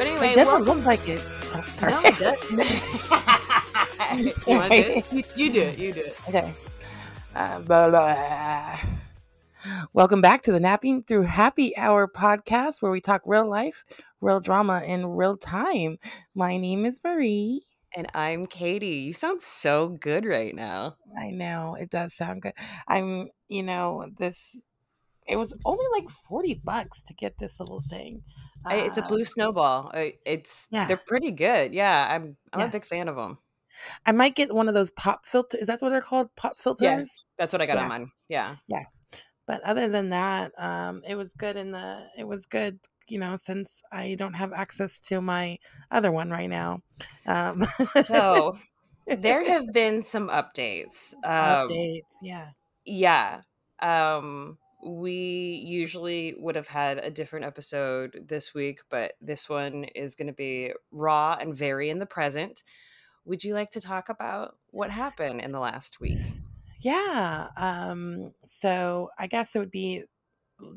But anyway, It doesn't well, look like it. Oh, sorry. no, it you, want do it? You, you do it. You do it. Okay. Uh, blah, blah. Welcome back to the Napping Through Happy Hour podcast where we talk real life, real drama in real time. My name is Marie. And I'm Katie. You sound so good right now. I know it does sound good. I'm, you know, this, it was only like 40 bucks to get this little thing. I- it's a Uh, blue snowball. It's Yeah. they're pretty good. Yeah, I'm I'm Yeah. a big fan of them. I might get one of those pop filter. Is that what they're called? Pop filters? That's what I got Yeah. on mine. Yeah, yeah. but other than that um it was good in the it was good you know since i don't have access to my other one right now um So there have been some updates. Um, updates yeah yeah um we usually would have had a different episode this week but this one is going to be raw and very in the present. Would you like to talk about what happened in the last week? Yeah um so i guess it would be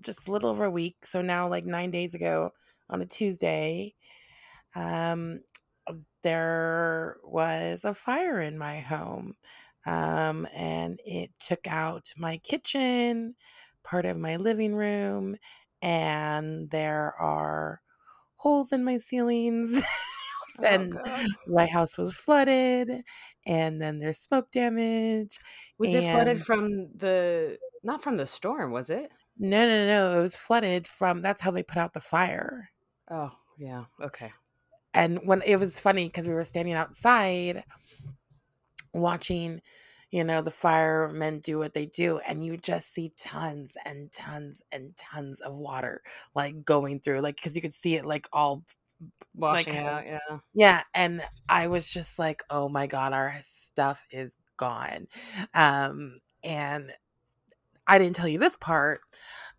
just a little over a week so now like nine days ago on a tuesday um there was a fire in my home um and it took out my kitchen part of my living room and there are holes in my ceilings oh, and God. my house was flooded and then there's smoke damage was it flooded from the not from the storm was it? No no no it was flooded from that's how they put out the fire. Oh yeah okay. And when it was funny because we were standing outside watching you know the firemen do what they do and you just see tons and tons and tons of water like going through like because you could see it like all washing of- out yeah Yeah, and I was just like, "Oh my god, our stuff is gone." Um and I didn't tell you this part.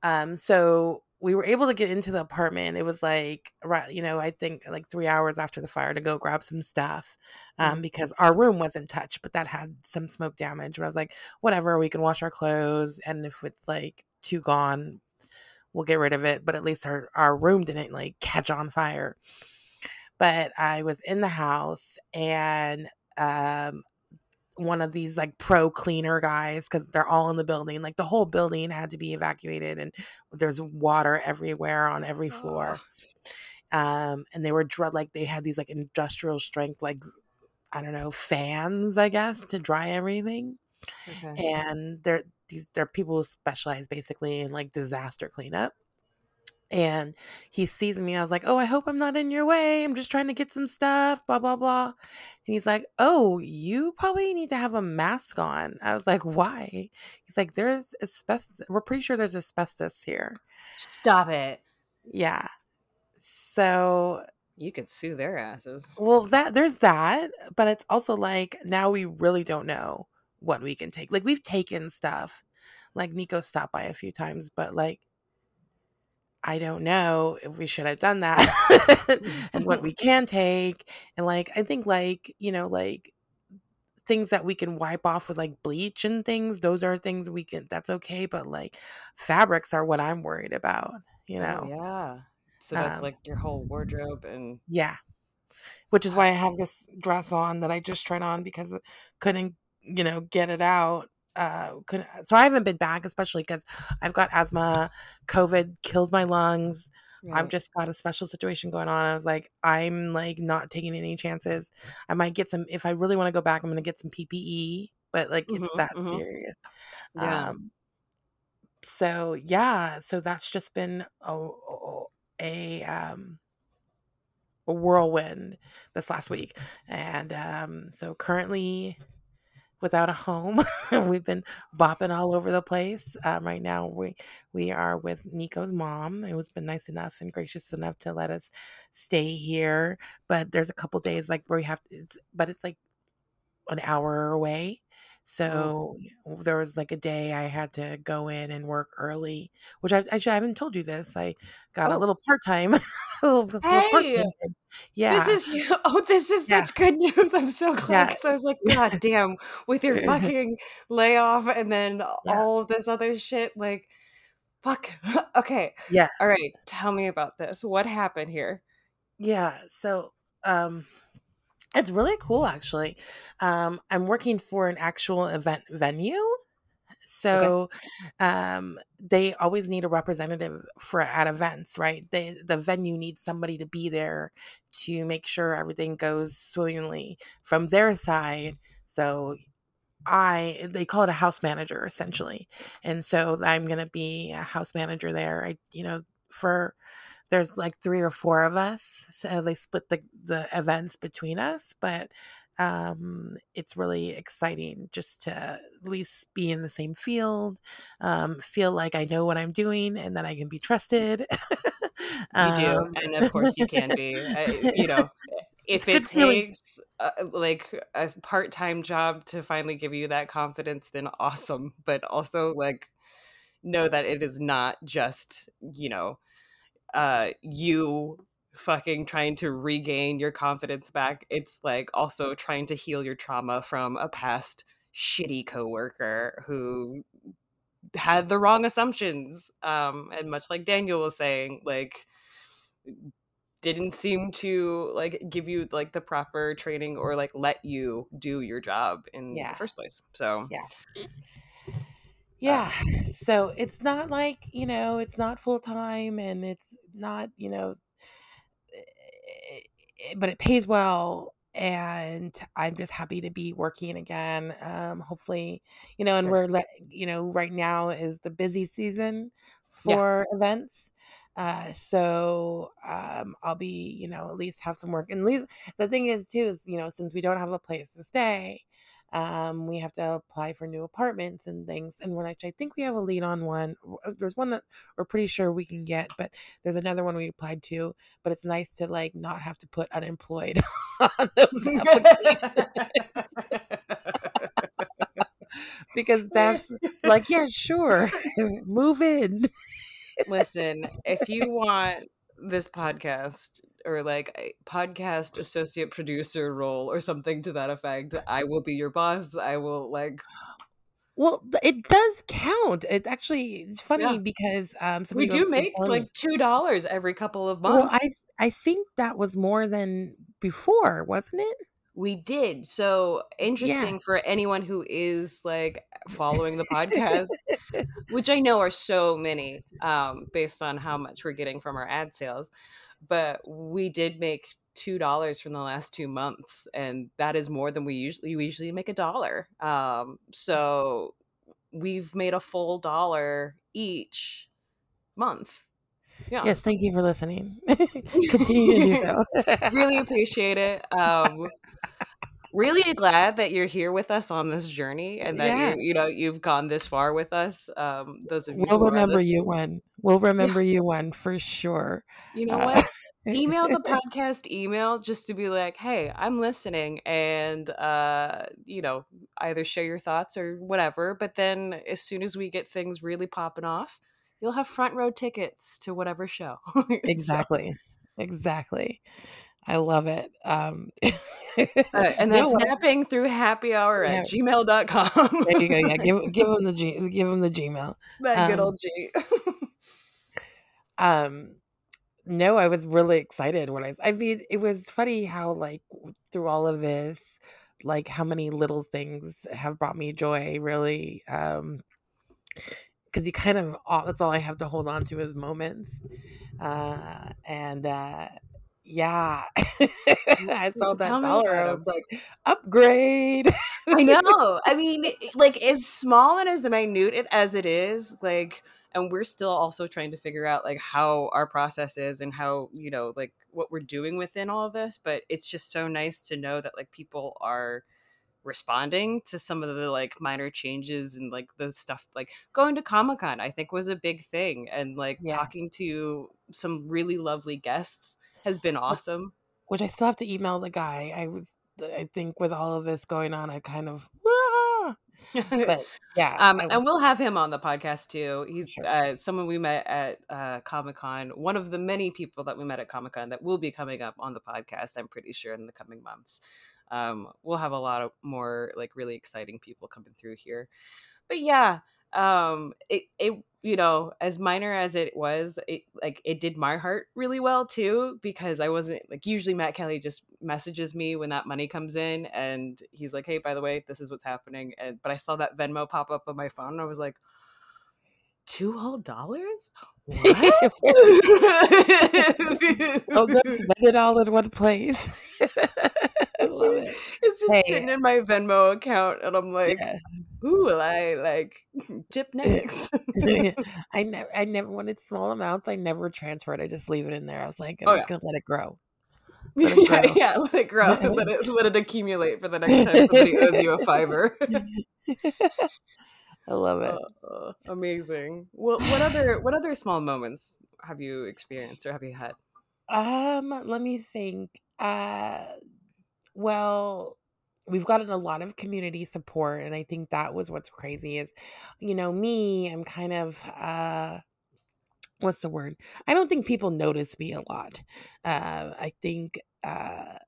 Um so we were able to get into the apartment. It was like right, you know, I think like 3 hours after the fire to go grab some stuff. Um Mhm. because our room wasn't touched, but that had some smoke damage. But I was like, "Whatever, we can wash our clothes and if it's like too gone, we'll get rid of it, but at least our our room didn't like catch on fire." but I was in the house and um one of these like pro cleaner guys because they're all in the building like the whole building had to be evacuated and there's water everywhere on every floor. Um and they were like they had these like industrial strength like i don't know fans i guess to dry everything. Okay. And they're these they're people who specialize basically in like disaster cleanup and he sees me i was like oh i hope i'm not in your way i'm just trying to get some stuff blah blah blah and he's like oh you probably need to have a mask on i was like why? He's like there's asbestos we're pretty sure there's asbestos here. Stop it. Yeah. So you could sue their asses. Well that there's that but it's also like now we really don't know what we can take like we've taken stuff like nico stopped by a few times but like i don't know if we should have done that and what we can take and like i think like you know like things that we can wipe off with like bleach and things those are things we can that's okay but like fabrics are what i'm worried about you know Oh, yeah so that's Um, like your whole wardrobe and Yeah. Which is why I have this dress on that I just tried on because I couldn't, you know, get it out. Uh couldn't so I haven't been back, especially because I've got asthma, COVID killed my lungs. I've just got a special situation going on. I was like, I'm like not taking any chances. I might get some if I really want to go back, I'm gonna get some PPE, but like it's Mhm, that mhm. serious. Yeah. Um so yeah, so that's just been a a um a whirlwind this last week. And um so currently without a home. We've been bopping all over the place. Um, right now, we we are with Nico's mom, who's been nice enough and gracious enough to let us stay here. But there's a couple days like where we have to, it's, but it's like an hour away. Oh, So there was like a day I had to go in and work early, which I actually I haven't told you this. I got a oh, little part time, a little, part hey, time. this is oh, this is yeah, such good news. I'm so glad yeah, because I was like, God damn, with your fucking layoff and then yeah, all of this other shit, like, fuck. Okay, yeah. all right, tell me about this. What happened here? Yeah, so um it's really cool actually. Um I'm working for an actual event venue. Okay. So um they always need a representative for at events, right? They the venue needs somebody to be there to make sure everything goes swimmingly from their side. So I they call it a house manager essentially. And so I'm going to be a house manager there. I you know for there's like three or four of us so they split the the events between us but um it's really exciting just to at least be in the same field um feel like i know what i'm doing and that i can be trusted You do, um and of course you can be. I, you know, it's if it takes uh, like a part-time job to finally give you that confidence, then awesome. But also like know that it is not just, you know, uh you fucking trying to regain your confidence back. It's like also trying to heal your trauma from a past shitty coworker who had the wrong assumptions. Um and much like Daniel was saying, like didn't seem to like give you like the proper training or like let you do your job in the first place. So, yeah yeah so it's not like you know it's not full time and it's not you know eh, eh, but it pays well and i'm just happy to be working again um hopefully you know and good. we're let you know right now is the busy season Yeah. for events uh so um i'll be you know at least have some work and least the thing is too is you know since we don't have a place to stay um we have to apply for new apartments and things and when actually i think we have a lead on one uh, there's one that we're pretty sure we can get but there's another one we applied to but it's nice to like not have to put unemployed on those applications. Because that's like yeah sure move in. Listen, if you want this podcast or like podcast associate producer role or something to that effect, I will be your boss. I will like well it does count it actually it's yeah. funny because um We do make like two dollars every couple of well months. i i think that was more than before wasn't it We did. So yeah interesting for anyone who is like following the podcast, which I know are so many, um, based on how much we're getting from our ad sales. But we did make two dollars from the last two months, and that is more than we usually we usually make a dollar. Um, so we've made a full dollar each month. Yeah. yes thank you for listening continue to do so really appreciate it. Um, really glad that you're here with us on this journey and that yeah you you know you've gone this far with us. Um, those of you we'll remember you one we'll yeah, remember you one for sure you know uh, what? Email the podcast email just to be like, hey, I'm listening, and uh, you know, either share your thoughts or whatever. But then as soon as we get things really popping off, you'll have front row tickets to whatever show. so exactly exactly i love it um uh, and that's no what napping through happy hour yeah at gmail.com. there you go yeah give give them the G, give them the gmail that good um old G. um no i was really excited when i i mean it was funny how like through all of this like how many little things have brought me joy really um because you kind of all that's all I have to hold on to is moments. Uh, and uh, yeah, I saw that Tell dollar. I was like, upgrade. I know. I mean, like as small and as minute it- as it is, like, and we're still also trying to figure out like how our process is and how you know like what we're doing within all of this. But it's just so nice to know that like people are responding to some of the like minor changes and like the stuff like going to Comic Con. I think was a big thing, and like Yeah. talking to some really lovely guests has been awesome. Which I still have to email the guy. I was, I think, with all of this going on, I kind of, ah! but yeah. um, and we'll have him on the podcast too. He's Sure. uh, someone we met at uh, Comic Con. One of the many people that we met at Comic Con that will be coming up on the podcast. I'm pretty sure in the coming months. Um, we'll have a lot of more like really exciting people coming through here. But yeah, um, it it you know as minor as it was, it like it did my heart really well too because I wasn't like usually Matt Kelly just messages me when that money comes in and he's like, hey, by the way, this is what's happening. And but I saw that Venmo pop up on my phone and I was like, two whole dollars? What? I'll go spend it all in one place. Love it. It's just Hey. sitting in my Venmo account, and I'm like, Yeah. "Who will I like tip next?" I never, I never wanted small amounts. I never transferred. I just leave it in there. I was like, I'm Oh, just gonna let it grow. Let it yeah, grow. yeah, let it grow, let it let it accumulate for the next time somebody owes you a fiver. I love it. Uh, amazing. Well, what other what other small moments have you experienced or have you had? Um, let me think. Uh, well, we've gotten a lot of community support, and I think that was what's crazy is, you know, me, I'm kind of uh what's the word? I don't think people notice me a lot. Uh, I think uh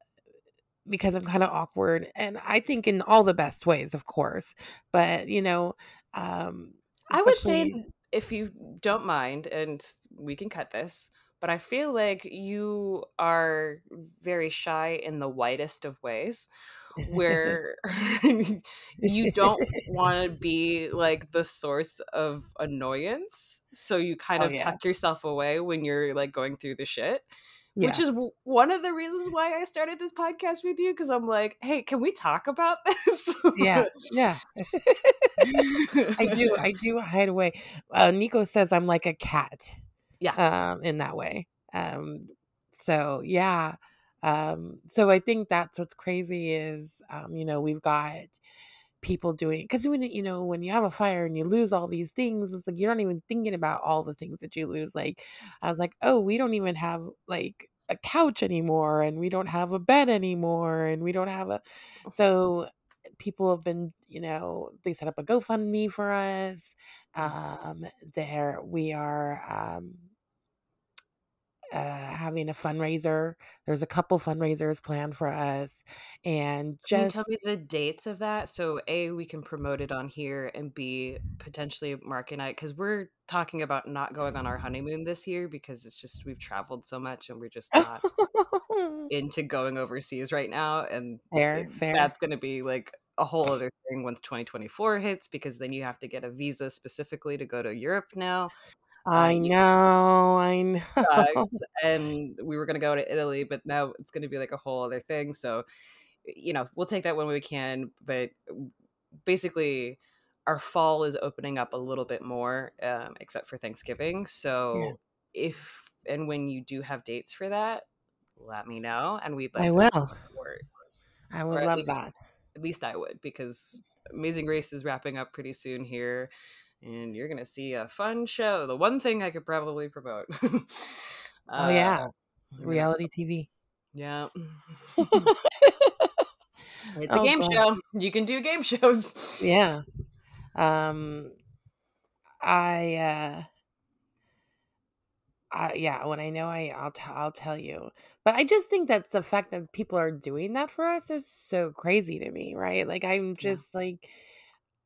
because I'm kind of awkward, and I think in all the best ways, of course. But you know, um, I would say, if you don't mind, and we can cut this, but I feel like you are very shy in the whitest of ways, where you don't want to be like the source of annoyance. So you kind Oh, of yeah. tuck yourself away when you're like going through the shit. yeah. Which is w- one of the reasons why I started this podcast with you because I'm like, hey, can we talk about this? yeah, yeah. I do. I do hide away. Uh, Nico says I'm like a cat. Yeah. Um, in that way. Um, so yeah. Um, so I think that's what's crazy is, um, you know, we've got people doing because when you know when you have a fire and you lose all these things, it's like you're not even thinking about all the things that you lose. Like I was like, oh, we don't even have like a couch anymore, and we don't have a bed anymore, and we don't have a so people have been you know they set up a gofundme for us um there we are um uh having a fundraiser there's a couple fundraisers planned for us and Can you just tell me the dates of that? So A, we can promote it on here, and B, potentially Mark and I, because we're talking about not going on our honeymoon this year because it's just we've traveled so much and we're just not into going overseas right now, and fair fair that's going to be like a whole other thing once 2024 hits because then you have to get a visa specifically to go to Europe now. I know i know sucks. and we were going to go to Italy, but now it's going to be like a whole other thing. So, you know, we'll take that when we can. But basically, our fall is opening up a little bit more, um, except for Thanksgiving. So, if and when you do have dates for that, let me know, and we'd like i to will support. i would love least- that At least I would, because Amazing Race is wrapping up pretty soon here. And you're gonna see a fun show. The one thing I could probably promote. oh yeah Uh, I'm gonna- reality tv Yeah. oh It's a game God. show. You can do game shows. yeah um i uh I, yeah, when I know I, I'll, t- I'll tell you. But I just think that the fact that people are doing that for us is so crazy to me, right? Like I'm Yeah. just like,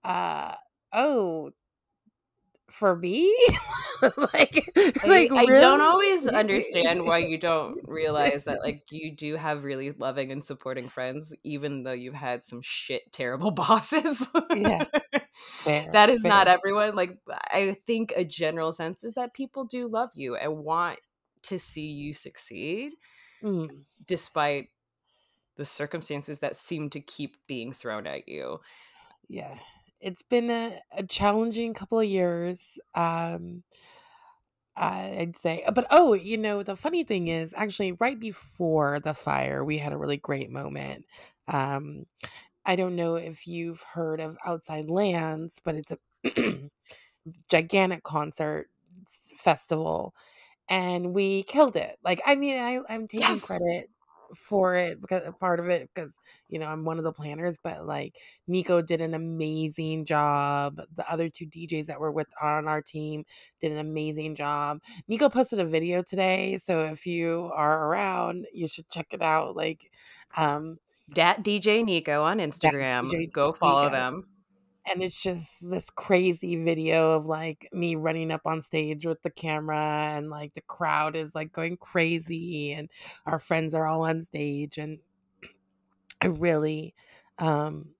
uh, oh, for me? Like I, like I really? don't always understand why you don't realize that like you do have really loving and supporting friends even though you've had some shit terrible bosses. Yeah. Fair, that is not everyone like i think a general sense is that people do love you and want to see you succeed Mm, despite the circumstances that seem to keep being thrown at you. Yeah it's been a, a challenging couple of years um I'd say, but oh, you know, the funny thing is, actually, right before the fire, we had a really great moment. Um, I don't know if you've heard of Outside Lands, but it's a gigantic concert s- festival, and we killed it. Like, I mean, I, I'm taking Yes! credit for it because part of it because you know I'm one of the planners, but like Nico did an amazing job. The other two DJs that were with on our team did an amazing job. Nico posted a video today, so if you are around, you should check it out. Like, um, dat dj nico on instagram DJ go follow Nico. them and it's just this crazy video of like me running up on stage with the camera and like the crowd is like going crazy and our friends are all on stage and I really um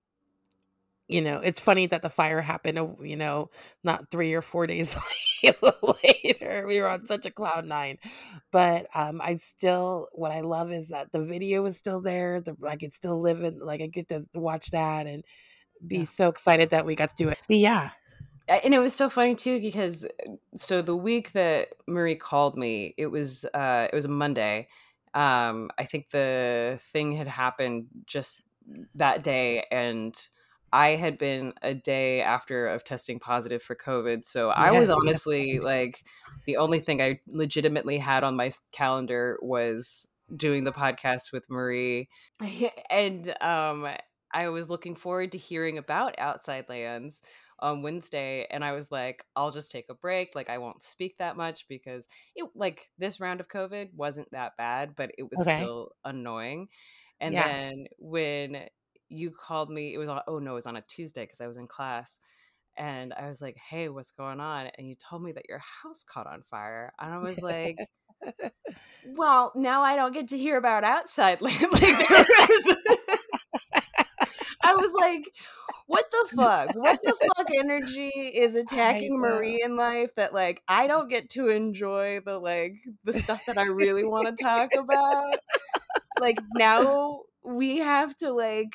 you know it's funny that the fire happened you know not 3 or 4 days later we were on such a cloud nine but um I still what I love is that the video is still there the like it's still living like I get to watch that and be Yeah. so excited that we got to do it but yeah and it was so funny too because so the week that Marie called me, it was uh it was a Monday. Um I think the thing had happened just that day and I had been a day after of testing positive for COVID. So I was honestly like the only thing I legitimately had on my calendar was doing the podcast with Marie. and um I was looking forward to hearing about Outside Lands on Wednesday and I was like I'll just take a break like I won't speak that much because it like this round of covid wasn't that bad but it was Okay. still annoying and Yeah. then when you called me it was on oh no it was on a Tuesday cuz I was in class and I was like hey what's going on and you told me that your house caught on fire and I was like well now I don't get to hear about outside land like was- like, what the fuck? What the fuck energy is attacking. Marie in life that like I don't get to enjoy the like the stuff that I really want to talk about? Like now we have to like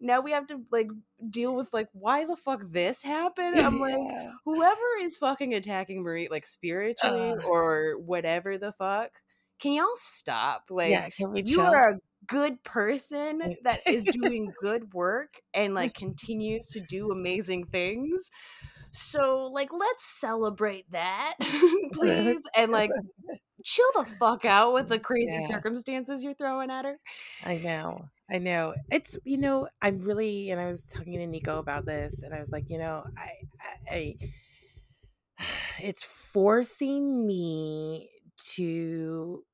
now we have to like deal with like why the fuck this happened? I'm like Yeah. whoever is fucking attacking Marie like spiritually Ugh. or whatever the fuck, can y'all stop? Like yeah can we you chill are a good person that is doing good work and like continues to do amazing things. So like let's celebrate that, please. And like chill the fuck out with the crazy Yeah. circumstances you're throwing at her. I know. I know. It's you know, I'm really and I was talking to Nico about this and I was like, you know, I I, I it's forcing me to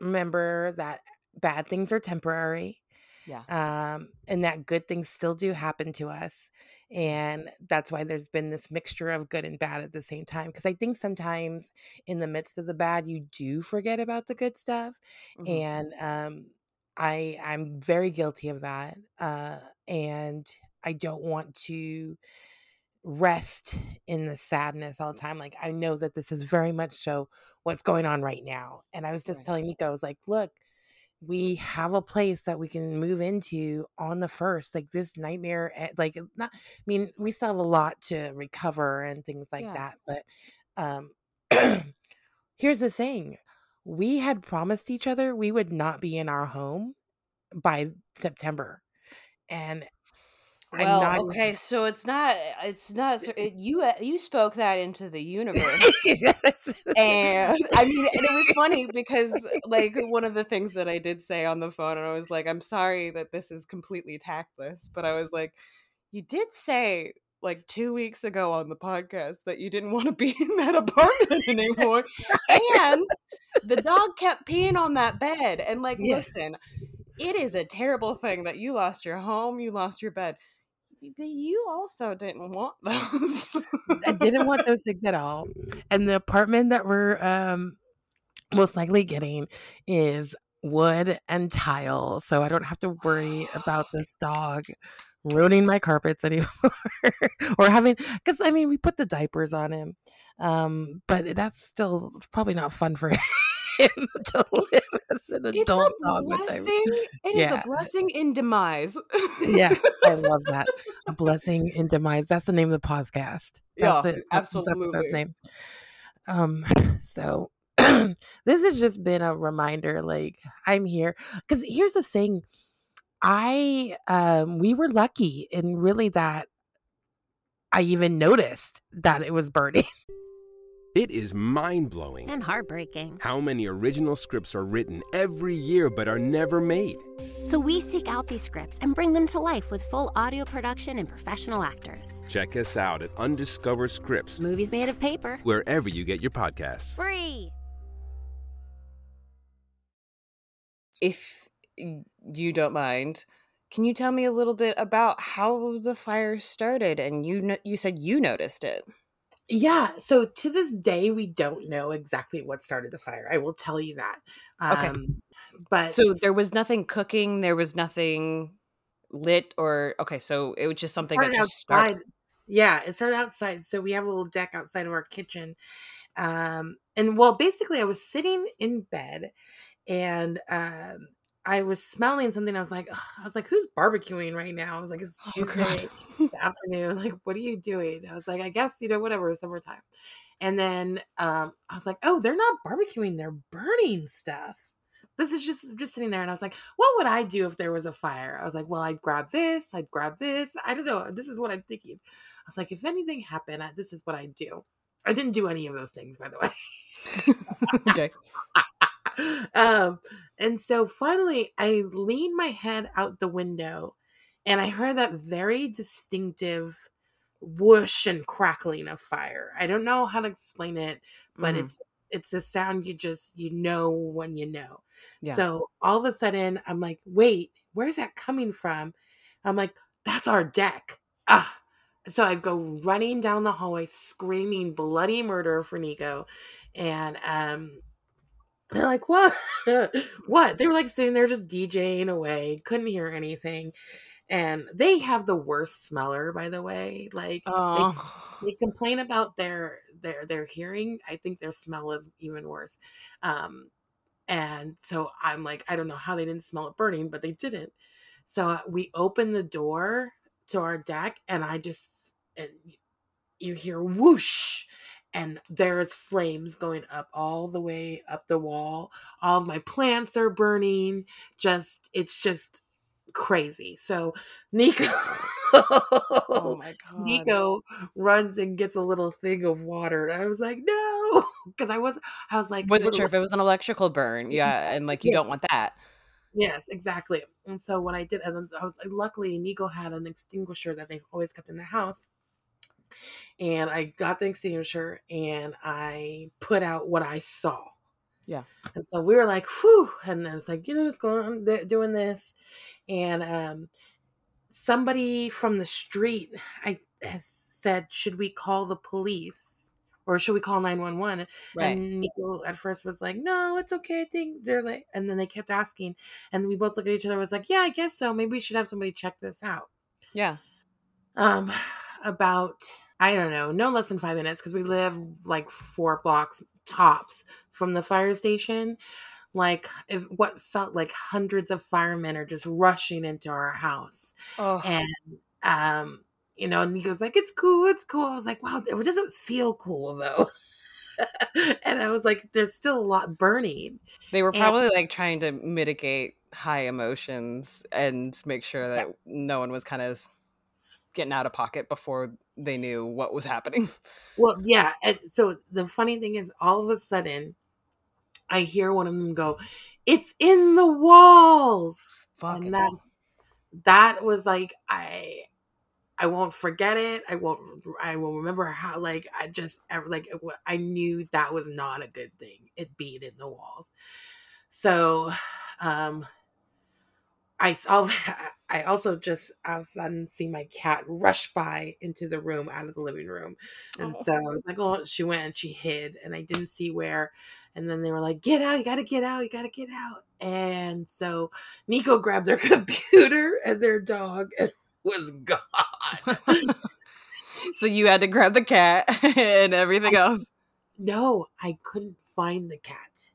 remember that bad things are temporary Yeah. um and that good things still do happen to us and that's why there's been this mixture of good and bad at the same time because i think sometimes in the midst of the bad you do forget about the good stuff Mhm. and um i i'm very guilty of that uh and i don't want to rest in the sadness all the time like i know that this is very much so what's going on right now and i was just Right. telling nico i was like look we have a place that we can move into on the first like this nightmare eh, like not i mean we still have a lot to recover and things like Yeah. that but um here's the thing we had promised each other we would not be in our home by september and Well, not okay, so it's not it's not it, you uh, you spoke that into the universe. Yes. and I mean, and it was funny because like one of the things that I did say on the phone, and I was like, "I'm sorry that this is completely tactless," but I was like, "You did say like two weeks ago on the podcast that you didn't want to be in that apartment anymore, and the dog kept peeing on that bed." And like, Yeah. listen, it is a terrible thing that you lost your home, you lost your bed. But you also didn't want those. I didn't want those things at all. And the apartment that we're um most likely getting is wood and tile. So I don't have to worry about this dog ruining my carpets anymore or having because I mean we put the diapers on him. Um, but that's still probably not fun for him to live as an it's adult a dog blessing. It is Yeah. a blessing in demise. Yeah, I love that. A blessing in demise. That's the name of the podcast. Yeah, That's it. That's this episode's name. Um, so this has just been a reminder, like I'm here. Because here's the thing. I um we were lucky in really that I even noticed that it was burning. It is mind blowing And heartbreaking. how many original scripts are written every year but are never made. So we seek out these scripts and bring them to life with full audio production and professional actors. Check us out at Undiscovered Scripts, Movies made of paper. wherever you get your podcasts. Free. if you don't mind, can you tell me a little bit about how the fire started? And you no- you said you noticed it. Yeah. So to this day, we don't know exactly what started the fire. I will tell you that. Okay. Um, but So there was nothing cooking. There was nothing lit or okay. So it was just something that just started. Yeah, it started outside. So we have a little deck outside of our kitchen. Um, and well, basically, I was sitting in bed and um, I was smelling something. I was like, "Ugh," I was like, who's barbecuing right now? I was like, it's Oh, Tuesday afternoon. Like, what are you doing? I was like, I guess, you know, whatever, summertime. And then um, I was like, oh, they're not barbecuing, they're burning stuff. This is just just sitting there, and I was like, "What would I do if there was a fire?" I was like, "Well, I'd grab this, I'd grab this. I don't know. This is what I'm thinking." I was like, "If anything happened, I- this is what I'd do." I didn't do any of those things, by the way. okay. um, and so finally, I leaned my head out the window, and I heard that very distinctive whoosh and crackling of fire. I don't know how to explain it, but Mhm. it's it's the sound you just you know when you know. Yeah. So all of a sudden, I'm like, "Wait, where's that coming from?" I'm like, "That's our deck." Ah. So I go running down the hallway, screaming bloody murder for Nico, and um, they're like, "What? what?" They were like sitting there just DJing away, couldn't hear anything, and they have the worst smeller, by the way. Like they Oh. they complain about their their their hearing i think their smell is even worse um and so i'm like i don't know how they didn't smell it burning but they didn't so uh, we open the door to our deck and i just and you hear whoosh and there's flames going up all the way up the wall all of my plants are burning just it's just crazy so nico oh my god. Nico runs and gets a little thing of water, and I was like, "No," because I was, I was like, Wasn't sure if it was an electrical burn. Yeah, and like you Yeah. don't want that. Yes, exactly. And so what I did, and I was luckily Nico had an extinguisher that they've always kept in the house, and I got the extinguisher and I put out what I saw. Yeah. And so we were like, whew. And I was like, you know, what's going on th- doing this. And um, somebody from the street I has said, should we call the police or should we call 911? Right. And Nico at first was like, no, it's okay. I think they're like, and then they kept asking. And we both looked at each other and was like, yeah, I guess so. Maybe we should have somebody check this out. Yeah. Um, about, I don't know, no less than five minutes because we live like four blocks tops from the fire station. Like, if what felt like hundreds of firemen are just rushing into our house. Oh. and um you know and he goes like it's cool it's cool. I was like wow it doesn't feel cool though. And i was like there's still a lot burning. They were And- probably like trying to mitigate high emotions and make sure that no one was kind of getting out of pocket before they knew what was happening. well yeah so the funny thing is all of a sudden i hear one of them go it's in the walls! Fucking and that's that was like i i won't forget it i won't i will remember how like i just like i knew that was not a good thing it being in the walls. So um I saw. I also just all of a sudden see my cat rush by into the room out of the living room, and Oh. so I was like, "Oh!" She went and she hid, and I didn't see where. And then they were like, "Get out! You got to get out! You got to get out!" And so Nico grabbed their computer and their dog and was gone. so you had to grab the cat and everything else. no, I couldn't find the cat.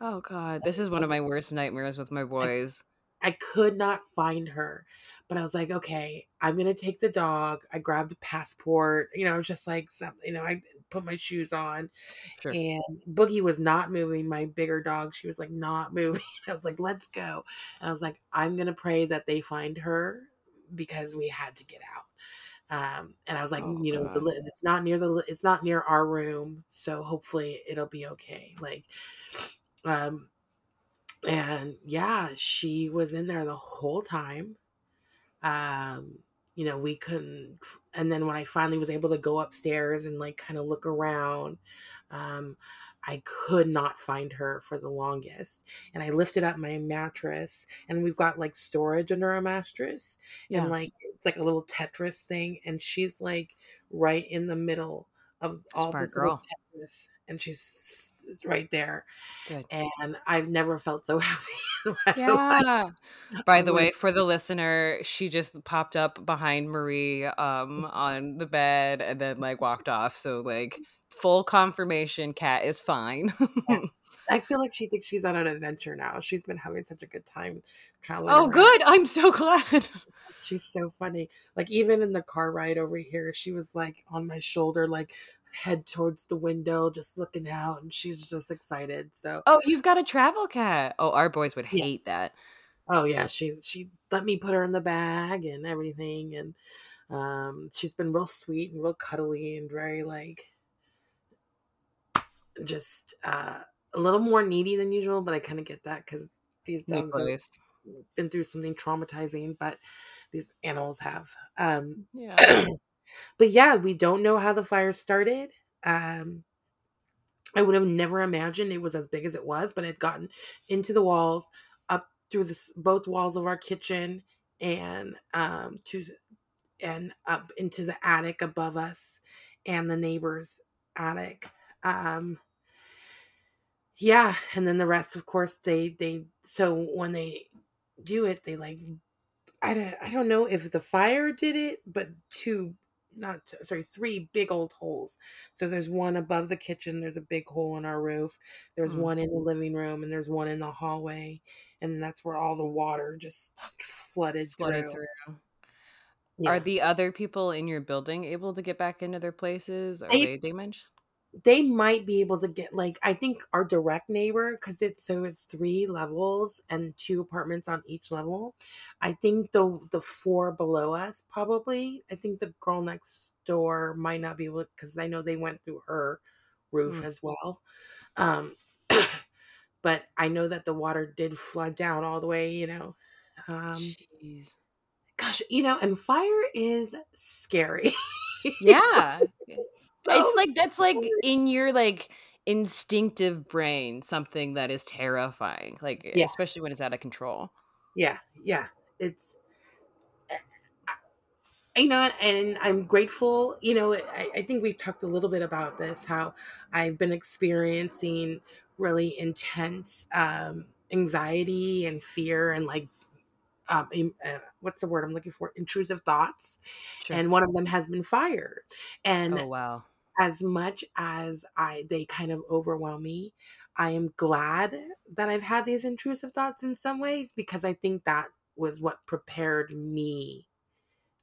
Oh god, this is one of my worst nightmares with my boys. I could not find her. But I was like, okay, I'm gonna take the dog. I grabbed a passport, you know, just like some, you know, I put my shoes on. Sure. And Boogie was not moving, my bigger dog. She was like not moving. I was like, let's go. And I was like, I'm gonna pray that they find her because we had to get out. Um, and I was like, Oh, you know, the it's not near the it's not near our room, so hopefully it'll be okay. Like, um, and yeah, she was in there the whole time. Um, you know, we couldn't, and then when I finally was able to go upstairs and like kind of look around, um, I could not find her for the longest. And I lifted up my mattress, and we've got like storage under our mattress, Yeah. and like it's like a little Tetris thing, and she's like right in the middle of all Smart this girl. Tetris, and she's right there. Good. And I've never felt so happy. in my life. Yeah. By the way, for the listener, she just popped up behind Marie um on the bed and then like walked off. So like full confirmation cat is fine. I feel like she thinks she's on an adventure now. She's been having such a good time traveling. oh around. good. I'm so glad. She's so funny. Like even in the car ride over here, she was like on my shoulder, like head towards the window, just looking out, and she's just excited. So Oh, you've got a travel cat. Oh, our boys would Yeah. hate that. oh yeah, she she let me put her in the bag and everything, and um, she's been real sweet and real cuddly and very like just uh, a little more needy than usual. But I kind of get that because these dogs have been through something traumatizing, but these animals have. Um, Yeah. but yeah, we don't know how the fire started. Um, I would have never imagined it was as big as it was, but it had gotten into the walls, up through this both walls of our kitchen, and um, to and up into the attic above us, and the neighbor's attic. Um, yeah, and then the rest, of course, they they so when they do it, they like I don't I don't know if the fire did it, but two not sorry three big old holes. So there's one above the kitchen. There's a big hole in our roof. There's Mhm. one in the living room, and there's one in the hallway, and that's where all the water just flooded, Flooded through. through. Yeah. Are the other people in your building able to get back into their places? Are they damaged? They might be able to get like I think our direct neighbor because it's so it's three levels and two apartments on each level. I think the the four below us probably. I think the girl next door might not be able because I know they went through her roof Hmm. as well. Um, but I know that the water did flood down all the way. You know, um, Jeez. gosh, you know, and fire is scary. Yeah. it's it's like that's like in your like instinctive brain something that is terrifying like Yeah. especially when it's out of control yeah yeah it's you know and- and i'm grateful you know I, I think we've talked a little bit about this how i've been experiencing really intense um anxiety and fear and like um uh, what's the word i'm looking for? Intrusive thoughts sure. and one of them has been fire and oh wow. as much as I they kind of overwhelm me, I am glad that I've had these intrusive thoughts in some ways because I think that was what prepared me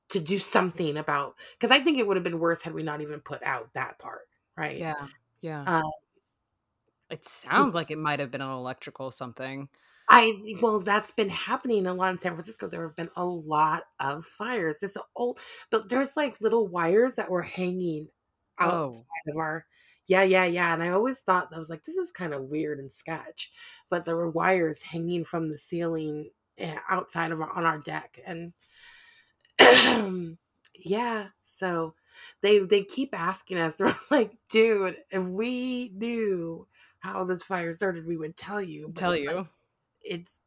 to do something about because I think it would have been worse had we not even put out that part, right? yeah yeah. Um, it sounds like it might have been an electrical something I well, that's been happening a lot in San Francisco. There have been a lot of fires. This old, but there's like little wires that were hanging Oh. outside of our. Yeah, yeah, yeah. And I always thought I was like, this is kind of weird and sketch, but there were wires hanging from the ceiling eh, outside of our, on our deck, and yeah. So they they keep asking us. They're like, dude, if we knew how this fire started, we would tell you. But tell like, it's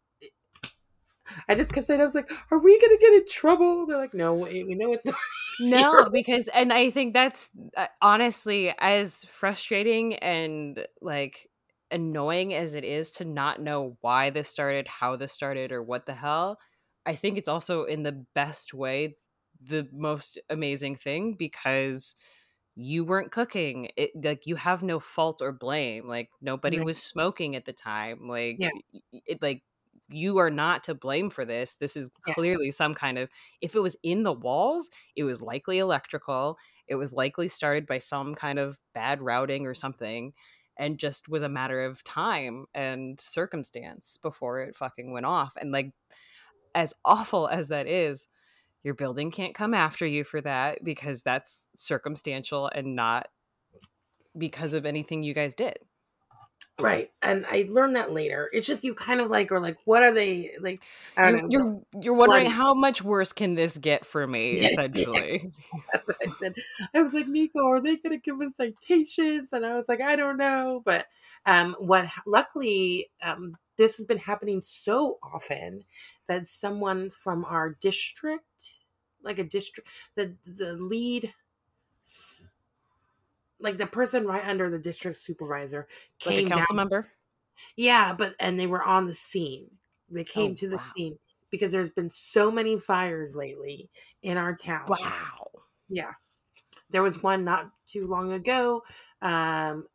I just kept saying, I was like, "Are we gonna get in trouble?" They're like, "No, we, we know it's not." No, because and I think that's uh, honestly as frustrating and like annoying as it is to not know why this started, how this started, or what the hell. I think it's also in the best way the most amazing thing because you weren't cooking it like you have no fault or blame like nobody Right. was smoking at the time like Yeah. it like you are not to blame for this this is Yeah. clearly some kind of if it was in the walls it was likely electrical it was likely started by some kind of bad routing or something and just was a matter of time and circumstance before it fucking went off and like as awful as that is your building can't come after you for that because that's circumstantial and not because of anything you guys did. Right. And I learned that later. It's just you kind of like are like, what are they like? I don't You're, know. you're you're wondering how much worse can this get for me? Yeah. Essentially, That's what I said. I was like, Nico, are they going to give us citations? And I was like, I don't know. But um, what luckily, um, this has been happening so often that someone from our district, like a district, the the lead, like the person right under the district supervisor, like came down. council member. Yeah, but and they were on the scene. They came Oh, to the wow. scene because there's been so many fires lately in our town. Wow. Yeah. There was one not too long ago. Um,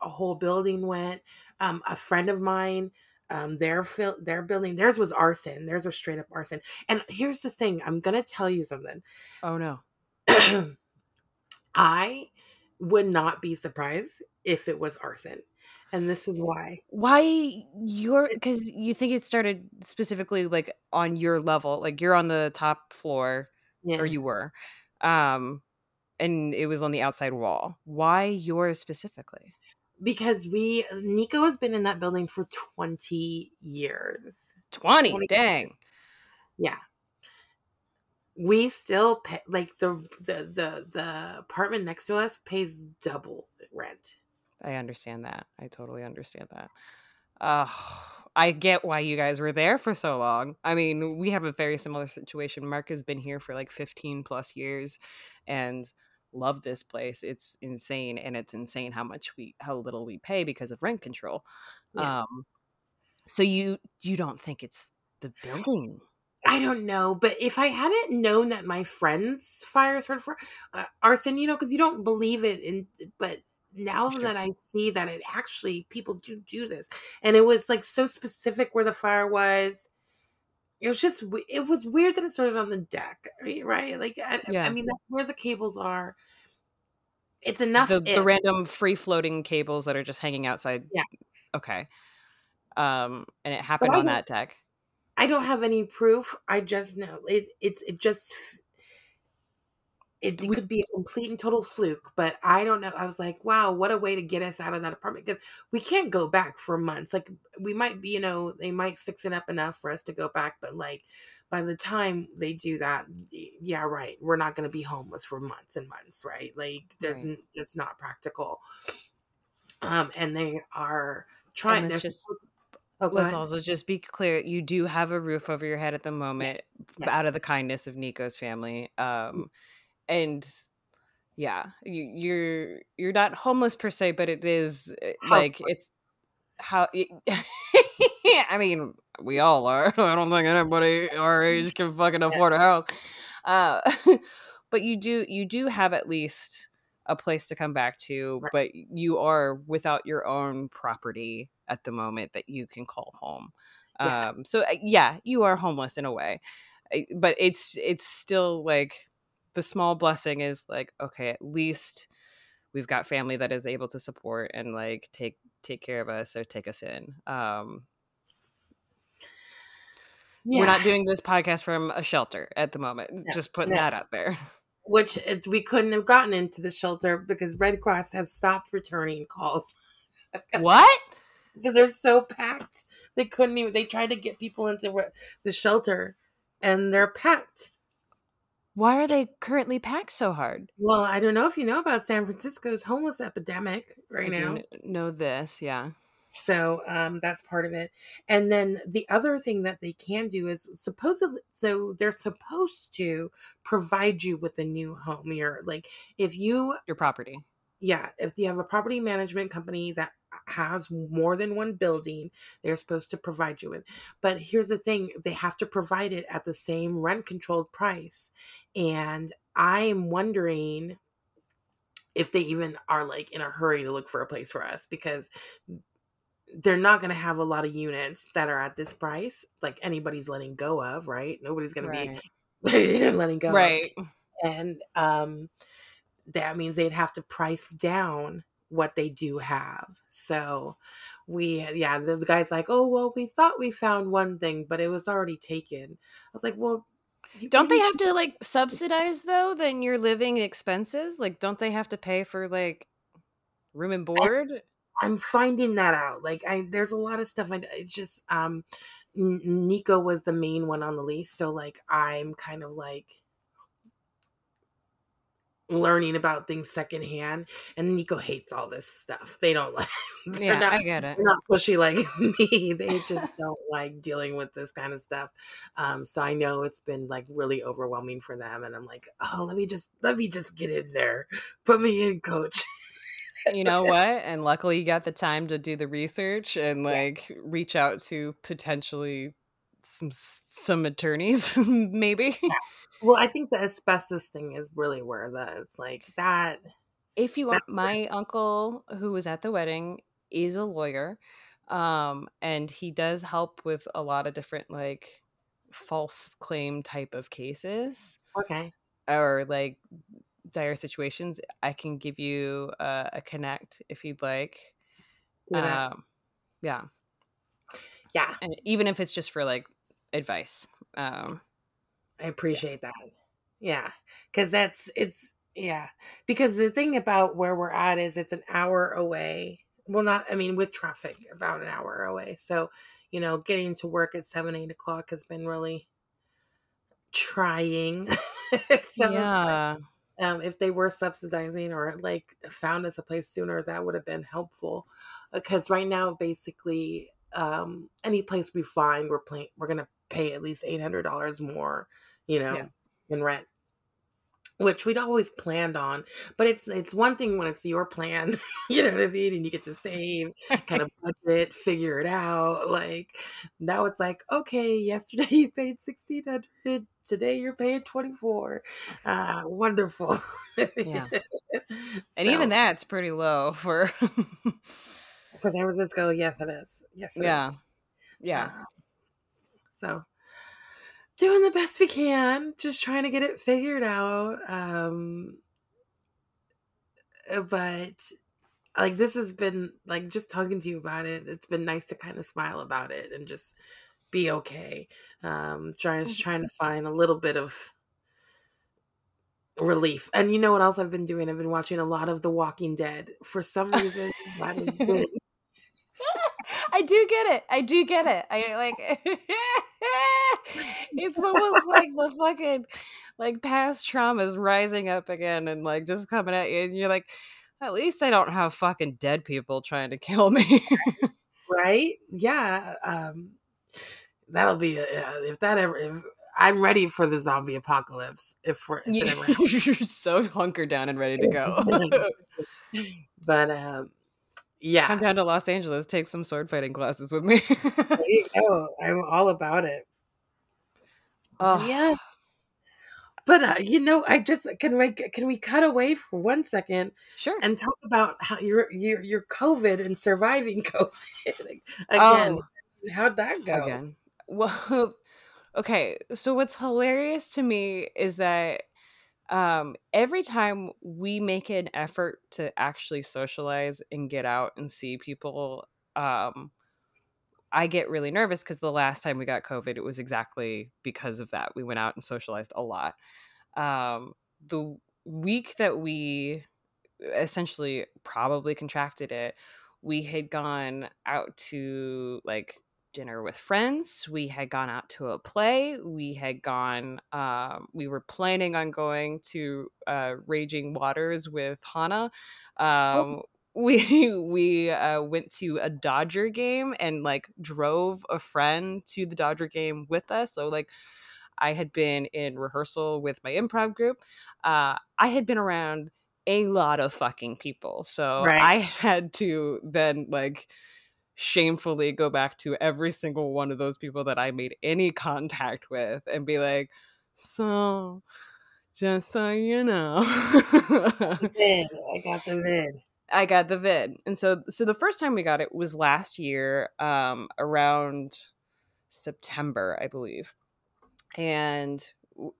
a whole building went. Um, a friend of mine, um, their fil- their building, theirs was arson. Theirs was straight up arson. And here's the thing: I'm gonna tell you something. Oh no. I would not be surprised if it was arson, and this is why. Why you're because you think it started specifically like on your level, like you're on the top floor Yeah. or you were, um, and it was on the outside wall. Why yours specifically? because we Nico has been in that building for 20 years. Twenty. 20 Dang. Yeah. We still pay like the the the the apartment next to us pays double rent. I understand that. I totally understand that. Uh, I get why you guys were there for so long. I mean, we have a very similar situation. Mark has been here for like 15 plus years and love this place. It's insane and it's insane how much we how little we pay because of rent control. Yeah. Um so you you don't think it's the building. I don't know, but if I hadn't known that my friend's fire started for uh, arson, you know, because you don't believe it, in but now Sure. that I see that it actually people do do this, and it was like so specific where the fire was. It was just it was weird that it started on the deck, right? right? Like I, Yeah. I mean, that's where the cables are. It's enough. the, the random free floating cables that are just hanging outside. Yeah. Okay. Um and it happened on that deck. I don't have any proof. I just know it. It's it just it, it could be a complete and total fluke, but I don't know. I was like, wow, what a way to get us out of that apartment because we can't go back for months. Like we might be, you know, they might fix it up enough for us to go back, but like by the time they do that, yeah, right, we're not going to be homeless for months and months, right? Like there's Right. it's not practical. Um, and they are trying. They're just- supposed- oh, Let's also just be clear: you do have a roof over your head at the moment, f- out of the kindness of Nico's family. Um, and yeah, you, you're you're not homeless per se, but it is uh, like it's how. I mean, we all are. I don't think anybody our age can fucking afford a house. Uh, but you do you do have at least a place to come back to, Right. but you are without your own property at the moment that you can call home. Yeah. Um, so uh, yeah, you are homeless in a way, but it's it's still like the small blessing is like okay, at least we've got family that is able to support and like take take care of us or take us in. Um, We're not doing this podcast from a shelter at the moment. No, Just putting no. that out there. which it's, we couldn't have gotten into the shelter because Red Cross has stopped returning calls what? Because they're so packed. They couldn't even. They tried to get people into the shelter, and they're packed. Why are they currently packed so hard? Well, I don't know if you know about San Francisco's homeless epidemic right I now. know this, yeah. So um, that's part of it. And then the other thing that they can do is supposedly, so they're supposed to provide you with a new home. You're like, if you, Your property. Yeah, if you have a property management company that has more than one building, they're supposed to provide you with. But here's the thing they have to provide it at the same rent controlled price. And I'm wondering if they even are like in a hurry to look for a place for us because they're not going to have a lot of units that are at this price like anybody's letting go of right nobody's going Right. to be letting go of. Right. and um that means they'd have to price down what they do have so we yeah the, the guy's like oh well we thought we found one thing but it was already taken i was like well Don't they have to like subsidize though then your living expenses? Like don't they have to pay for like room and board? I'm finding that out. Like I there's a lot of stuff I it's just um Nico was the main one on the lease, so like I'm kind of like learning about things secondhand and Nico hates all this stuff. They don't like Yeah, not I get it. they're not pushy like me. They just don't like dealing with this kind of stuff. Um, so I know it's been like really overwhelming for them, and I'm like, oh, let me just let me just get in there, put me in, coach. you know what? And luckily you got the time to do the research and like reach out to potentially some some attorneys maybe. Well, I think the asbestos thing is really where the it's like that. if you want my uncle who was at the wedding is a lawyer um and he does help with a lot of different like false claim type of cases Okay. or like dire situations i can give you uh, a connect if you'd like that. um yeah yeah, and even if it's just for like advice um I appreciate that. Yeah, because that's it's yeah. Because the thing about where we're at is it's an hour away. Well, not I mean with traffic, about an hour away. So, you know, getting to work at seven, eight o'clock has been really trying. so like, yeah um, if they were subsidizing or like found us a place sooner, that would have been helpful. Because right now, basically, um, any place we find, we're playing, we're gonna pay at least eight hundred dollars more, you know, Yeah. in rent, which we'd always planned on. But it's it's one thing when it's your plan, you know what I mean, and you get to save, kind of budget, figure it out. Like now, it's like okay, yesterday you paid sixteen hundred, today you're paying twenty four. Ah, wonderful. Yeah. and even that's pretty low for for San Francisco, yes, it is. Yes, it is. yeah yeah Uh, so doing the best we can, just trying to get it figured out. Um, uh, but like this has been like just talking to you about it. It's been nice to kind of smile about it and just be okay. Um, trying just trying to find a little bit of relief. And you know what else I've been doing? I've been watching a lot of The Walking Dead. For some reason, that has been I do get it. I do get it. I like it's almost like the fucking like past traumas rising up again and like just coming at you and you're like at least I don't have fucking dead people trying to kill me. right yeah um that'll be a, if that ever if i'm ready for the zombie apocalypse if we're if happens. you're so hunkered down and ready to go. but um yeah Come down to Los Angeles, take some sword fighting classes with me. there you go i'm all about it oh, yeah but uh, you know i just can we can we cut away for one second sure. and talk about how your your your covid and surviving covid again Oh. how'd that go again. Well, okay. So what's hilarious to me is that um, every time we make an effort to actually socialize and get out and see people, um, I get really nervous because the last time we got COVID, it was exactly because of that. We went out and socialized a lot. Um, the week that we essentially probably contracted it, we had gone out to like dinner with friends. We had gone out to a play. We had gone, um, we were planning on going to uh, Raging Waters with Hana. Um, we we uh, went to a Dodger game and like drove a friend to the Dodger game with us. So like I had been in rehearsal with my improv group. Uh, I had been around a lot of fucking people. So Right. I had to then like shamefully go back to every single one of those people that I made any contact with and be like, so just so you know. vid. I got the vid. I got the vid. And so so the first time we got it was last year um around September, I believe. And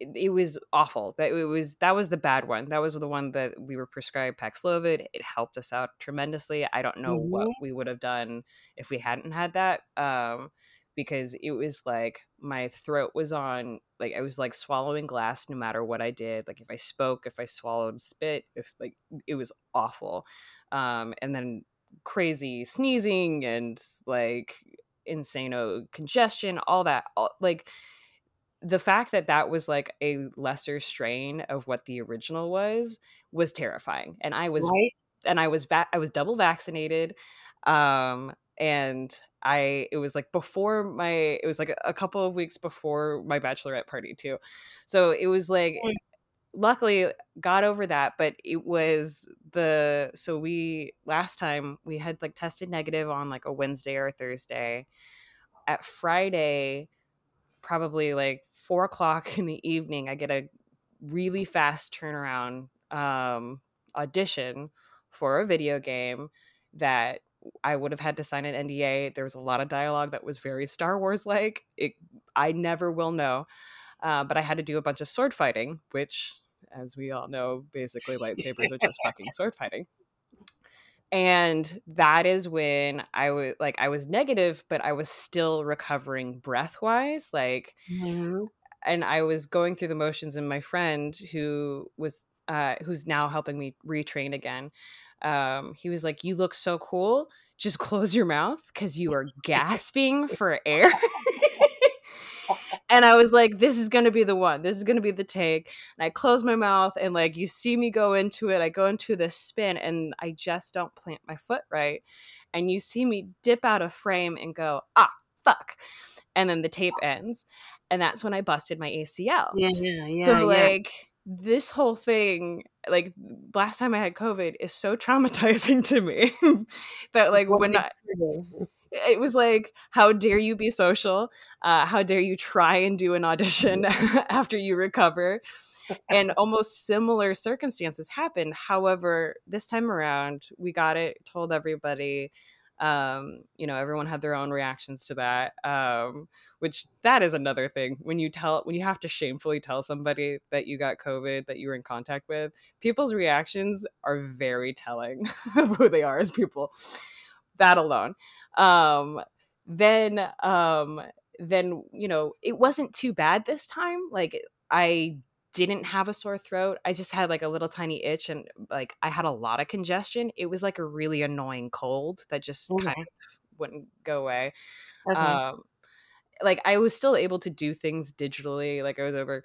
it was awful. That it was that was the bad one. That was the one that we were prescribed Paxlovid. It helped us out tremendously. I don't know what Mhm. we would have done if we hadn't had that. Um because it was like my throat was on like I was like swallowing glass no matter what I did. Like if I spoke, if I swallowed spit, if like it was awful. Um and then crazy sneezing and like insano congestion, all that. All, like the fact that that was like a lesser strain of what the original was was terrifying. And I was Right? and I was va- I was double vaccinated, um, and I it was like before my it was like a, couple of weeks before my bachelorette party too, so it was like Mm. luckily got over that, but it was the so we last time we had like tested negative on like a Wednesday or a Thursday, at Friday probably like four o'clock in the evening i get a really fast turnaround um audition for a video game that i would have had to sign an nda there was a lot of dialogue that was very star wars like. It i never will know uh, but i had to do a bunch of sword fighting which as we all know basically lightsabers are just fucking sword fighting and that is when i was like i was negative but i was still recovering breath wise like Mhm. and i was going through the motions and my friend who was uh who's now helping me retrain again um he was like you look so cool just close your mouth because you are gasping for air and I was like, this is gonna be the one. This is gonna be the take. And I close my mouth, and like you see me go into it. I go into this spin, and I just don't plant my foot right. And you see me dip out of frame and go, ah, fuck. And then the tape ends, and that's when I busted my ACL. Yeah, yeah, yeah. so yeah. like this whole thing, like last time I had COVID, is so traumatizing to me that like What when I, it was like how dare you be social? Uh, how dare you try and do an audition after you recover. And almost similar circumstances happened. However this time around we got it told everybody um, you know everyone had their own reactions to that um, which that is another thing. When you tell when you have to shamefully tell somebody that you got covid that you were in contact with people's reactions are very telling of who they are as people. That alone um then um then you know it wasn't too bad this time like i didn't have a sore throat i just had like a little tiny itch and like i had a lot of congestion it was like a really annoying cold that just Okay. kind of wouldn't go away Okay. um like i was still able to do things digitally like i was over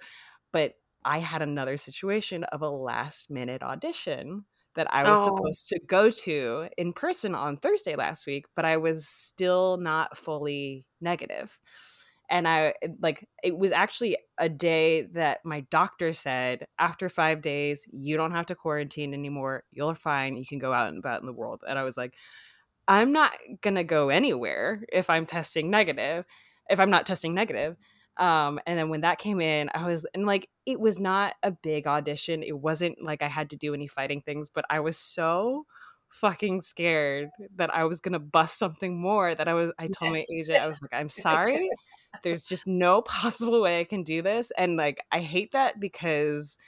but i had another situation of a last minute audition that i was Oh. supposed to go to in person on thursday last week but i was still not fully negative. And i like it was actually a day that my doctor said after five days you don't have to quarantine anymore. You're fine. You can go out and about in the world. And i was like i'm not gonna go anywhere if i'm testing negative if i'm not testing negative um and then when that came in i was and like it was not a big audition it wasn't like i had to do any fighting things but i was so fucking scared that i was gonna bust something more that i was i told my agent i was like i'm sorry there's just no possible way i can do this and like i hate that because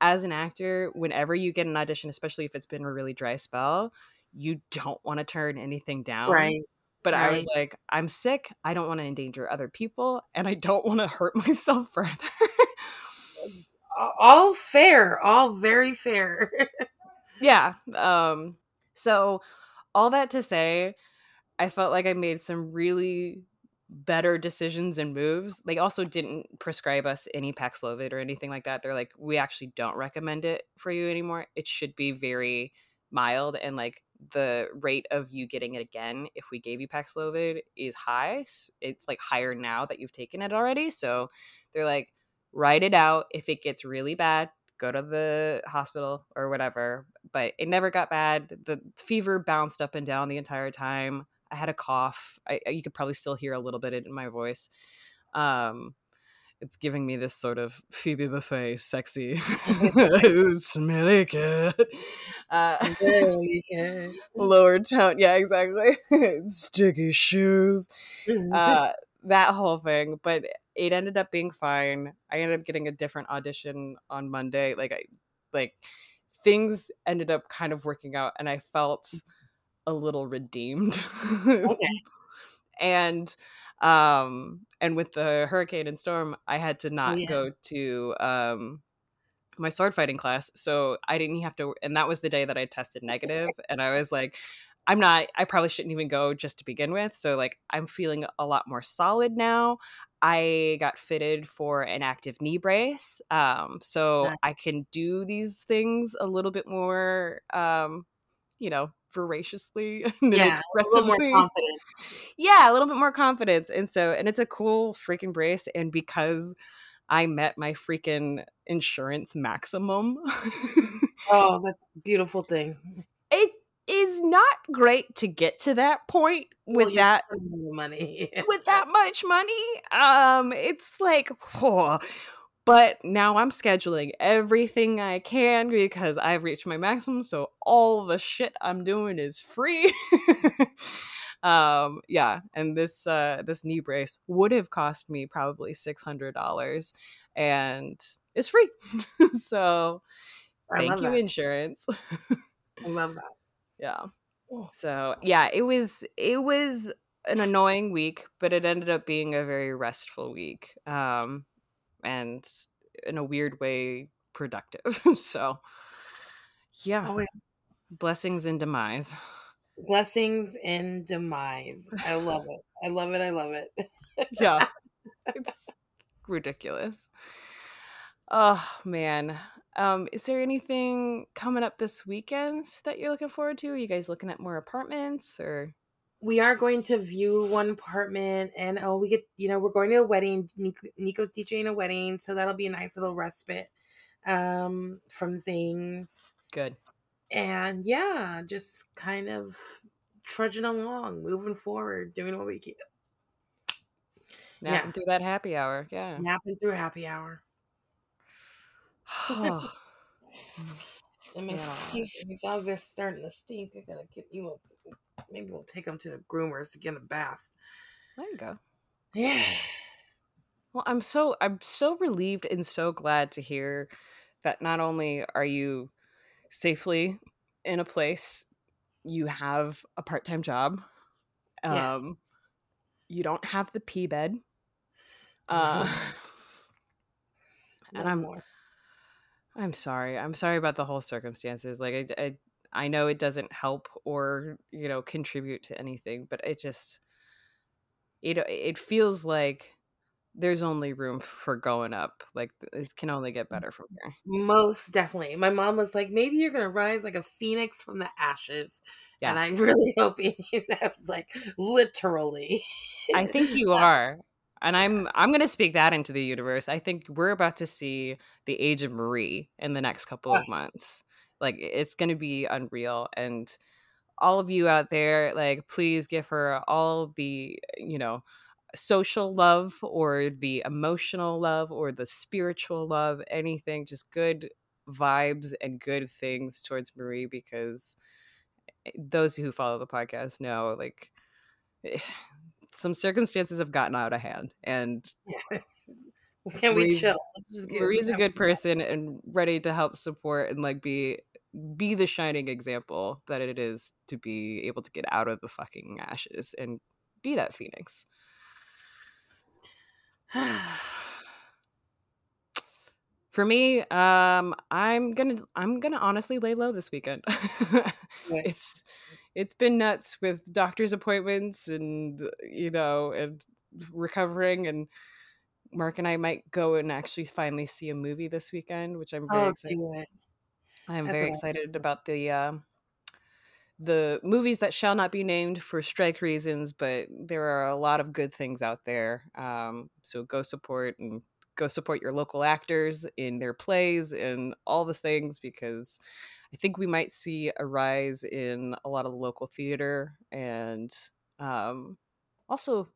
as an actor whenever you get an audition especially if it's been a really dry spell you don't want to turn anything down right. But I was like, I'm sick. I don't want to endanger other people, and I don't want to hurt myself further. All fair. All very fair. yeah. Um. So, all that to say, I felt like I made some really better decisions and moves. They also didn't prescribe us any Paxlovid or anything like that. They're like, we actually don't recommend it for you anymore. It should be very mild and like the rate of you getting it again if we gave you Paxlovid is high. It's like higher now that you've taken it already. So they're like, write it out. If it gets really bad, go to the hospital or whatever. But it never got bad. The fever bounced up and down the entire time. I had a cough. I, you could probably still hear a little bit in my voice. Um, it's giving me this sort of Phoebe Buffay, sexy, smelly cat, uh, lower tone. Yeah, exactly. Sticky shoes. Uh, that whole thing, but it ended up being fine. I ended up getting a different audition on Monday. Like I, like things ended up kind of working out, and I felt a little redeemed. okay. and um and with the hurricane and storm i had to not yeah. go to um my sword fighting class so i didn't have to and that was the day that i tested negative and i was like i'm not i probably shouldn't even go just to begin with. So like i'm feeling a lot more solid now. I got fitted for an active knee brace um so i can do these things a little bit more um you know voraciously and yeah, expressively. Yeah, a little bit more confidence. And so, and it's a cool freaking brace. And because I met my freaking insurance maximum. oh, that's beautiful thing. It is not great to get to that point with well, that money. with that much money. Um, it's like, oh, but now I'm scheduling everything I can because I've reached my maximum. So all the shit I'm doing is free. um, yeah, and this uh, this knee brace would have cost me probably six hundred dollars, and it's free. so thank you, that. insurance. I love that. Yeah. So yeah, it was it was an annoying week, but it ended up being a very restful week. Um, and in a weird way productive. so yeah. Always. Blessings in demise. Blessings in demise. I love it. I love it. I love it. yeah. It's ridiculous. Oh man. Um, is there anything coming up this weekend that you're looking forward to? Are you guys looking at more apartments or we are going to view one apartment and oh we get you know we're going to a wedding nico's djing a wedding so that'll be a nice little respite um from things. Good. And yeah just kind of trudging along moving forward doing what we can. Napping yeah. through that happy hour yeah. Napping through happy hour. And my, yeah. my dogs are starting to stink i gotta get you up maybe we'll take them to the groomers to get a bath. There you go. Yeah. Well, I'm so I'm so relieved and so glad to hear that not only are you safely in a place, you have a part-time job. Um yes. you don't have the pee bed. Uh no and I'm more. I'm sorry. I'm sorry about the whole circumstances. Like I, I I know it doesn't help or, you know, contribute to anything, but it just it uh, it feels like there's only room for going up. Like this can only get better from here. Most definitely. My mom was like, maybe you're gonna rise like a phoenix from the ashes. Yeah. And I really hope that was like literally. I think you are. And I'm I'm gonna speak that into the universe. I think we're about to see the age of Marie in the next couple of ah. months. Like it's going to be unreal. And all of you out there, like, please give her all the, you know, social love or the emotional love or the spiritual love, anything, just good vibes and good things towards Marie because eh, those who follow the podcast know, like, some circumstances have gotten out of hand and can we chill marie's a good person and ready to help support and like be be the shining example that it is to be able to get out of the fucking ashes and be that phoenix. For me, um, I'm gonna I'm gonna honestly lay low this weekend. It's it's been nuts with doctor's appointments and you know and recovering and Mark and I might go and actually finally see a movie this weekend, which I'm very oh, excited. I'm That's very excited about the uh, the movies that shall not be named for strike reasons, but there are a lot of good things out there. Um, so go support and go support your local actors in their plays and all the things because I think we might see a rise in a lot of the local theater and um, also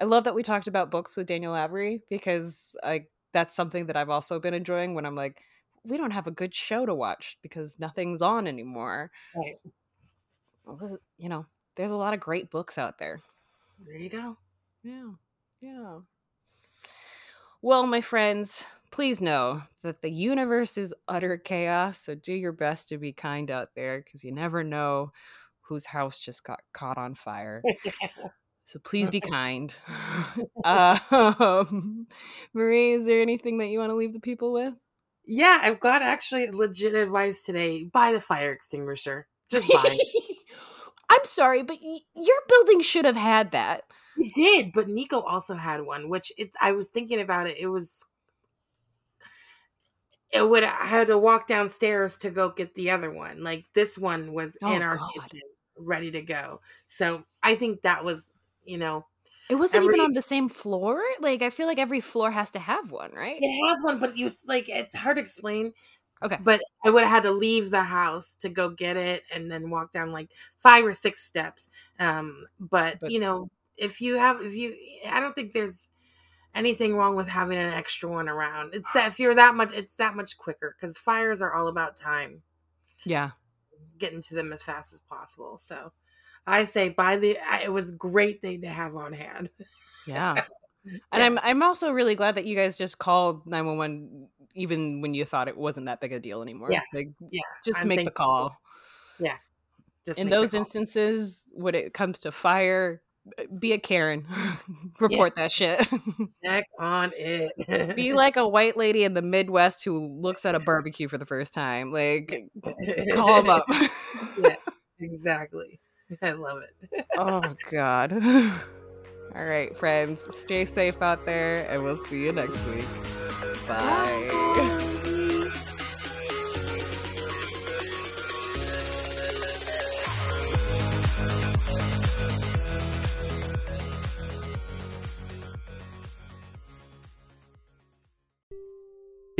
I love that we talked about books with Daniel Avery because I that's something that I've also been enjoying when I'm like we don't have a good show to watch because nothing's on anymore. Right. You know, there's a lot of great books out there. There you go. Yeah. Yeah. Well, my friends, please know that the universe is utter chaos. So do your best to be kind out there because you never know whose house just got caught on fire. so please be kind. um, Marie, is there anything that you want to leave the people with? Yeah, I've got actually legit advice today. Buy the fire extinguisher. Just buy. I'm sorry, but y- your building should have had that. It did, but Nico also had one, which it's. I was thinking about it. It was. It would I had to walk downstairs to go get the other one. Like this one was Oh, in our God. kitchen, ready to go. So I think that was, you know, It wasn't even on the same floor. Like I feel like every floor has to have one, right? it has one, but you like it's hard to explain. Okay. But I would have had to leave the house to go get it and then walk down like five or six steps. Um, but, But- you know, if you have, if you, I don't think there's anything wrong with having an extra one around. It's that if you're that much, it's that much quicker because fires are all about time, Yeah. getting to them as fast as possible. So I say buy the, it was great thing to have on hand. Yeah. And I'm I'm also really glad that you guys just called 911 even when you thought it wasn't that big a deal anymore. Yeah. Like Yeah. just I'm make the call. Yeah. Just In those instances when it comes to fire, uh, be a Karen. Report that shit. Check on it. be like a white lady in the Midwest who looks at a barbecue for the first time. Like call them up. yeah, exactly. I love it. oh god. All right, friends, stay safe out there and we'll see you next week. Bye.